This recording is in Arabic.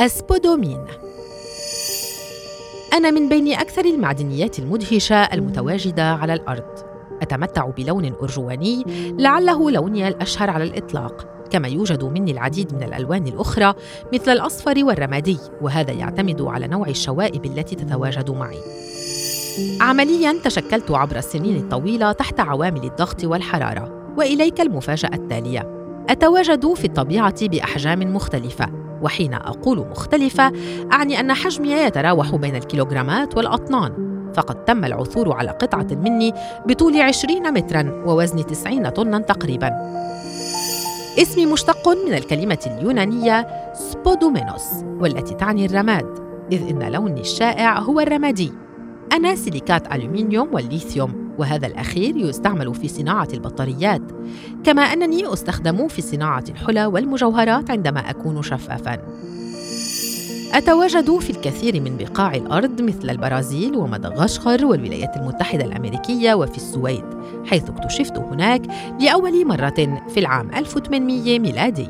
أسبودومين. أنا من بين أكثر المعدنيات المدهشة المتواجدة على الأرض. أتمتع بلون أرجواني لعله لوني الأشهر على الإطلاق كما يوجد مني العديد من الألوان الأخرى مثل الأصفر والرمادي وهذا يعتمد على نوع الشوائب التي تتواجد معي. عمليا تشكلت عبر السنين الطويلة تحت عوامل الضغط والحرارة وإليك المفاجأة التالية. أتواجد في الطبيعة بأحجام مختلفة. وحين أقول مختلفة أعني أن حجمي يتراوح بين الكيلوغرامات والأطنان فقد تم العثور على قطعة مني بطول 20 مترا ووزن 90 طنا تقريبا. اسمي مشتق من الكلمة اليونانية سبودومينوس والتي تعني الرماد إذ إن لوني الشائع هو الرمادي. أنا سيليكات ألومنيوم والليثيوم. وهذا الأخير يستعمل في صناعة البطاريات. كما أنني أستخدم في صناعة الحلى والمجوهرات عندما أكون شفافاً. أتواجد في الكثير من بقاع الأرض مثل البرازيل ومدغشقر والولايات المتحدة الأمريكية وفي السويد حيث اكتشفت هناك لأول مرة في العام 1800 ميلادي.